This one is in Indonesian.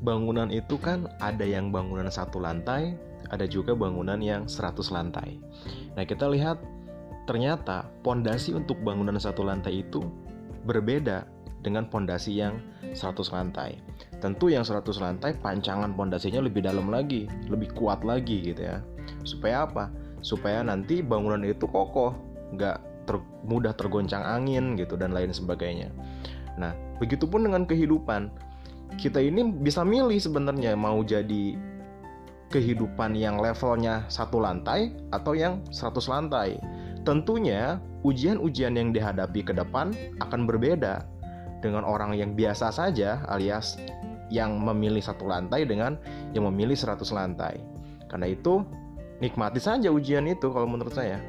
bangunan itu kan ada yang bangunan satu lantai, ada juga bangunan yang 100 lantai. Nah, kita lihat ternyata pondasi untuk bangunan satu lantai itu berbeda dengan pondasi yang 100 lantai. Tentu yang 100 lantai pancangan pondasinya lebih dalam lagi, lebih kuat lagi gitu ya. Supaya apa? Supaya nanti bangunan itu kokoh, nggak ter, mudah tergoncang angin gitu dan lain sebagainya. Nah, begitupun dengan kehidupan kita ini bisa milih sebenarnya mau jadi kehidupan yang levelnya satu lantai atau yang 100 lantai. Tentunya ujian-ujian yang dihadapi ke depan akan berbeda dengan orang yang biasa saja alias yang memilih satu lantai dengan yang memilih 100 lantai. Karena itu nikmati saja ujian itu kalau menurut saya.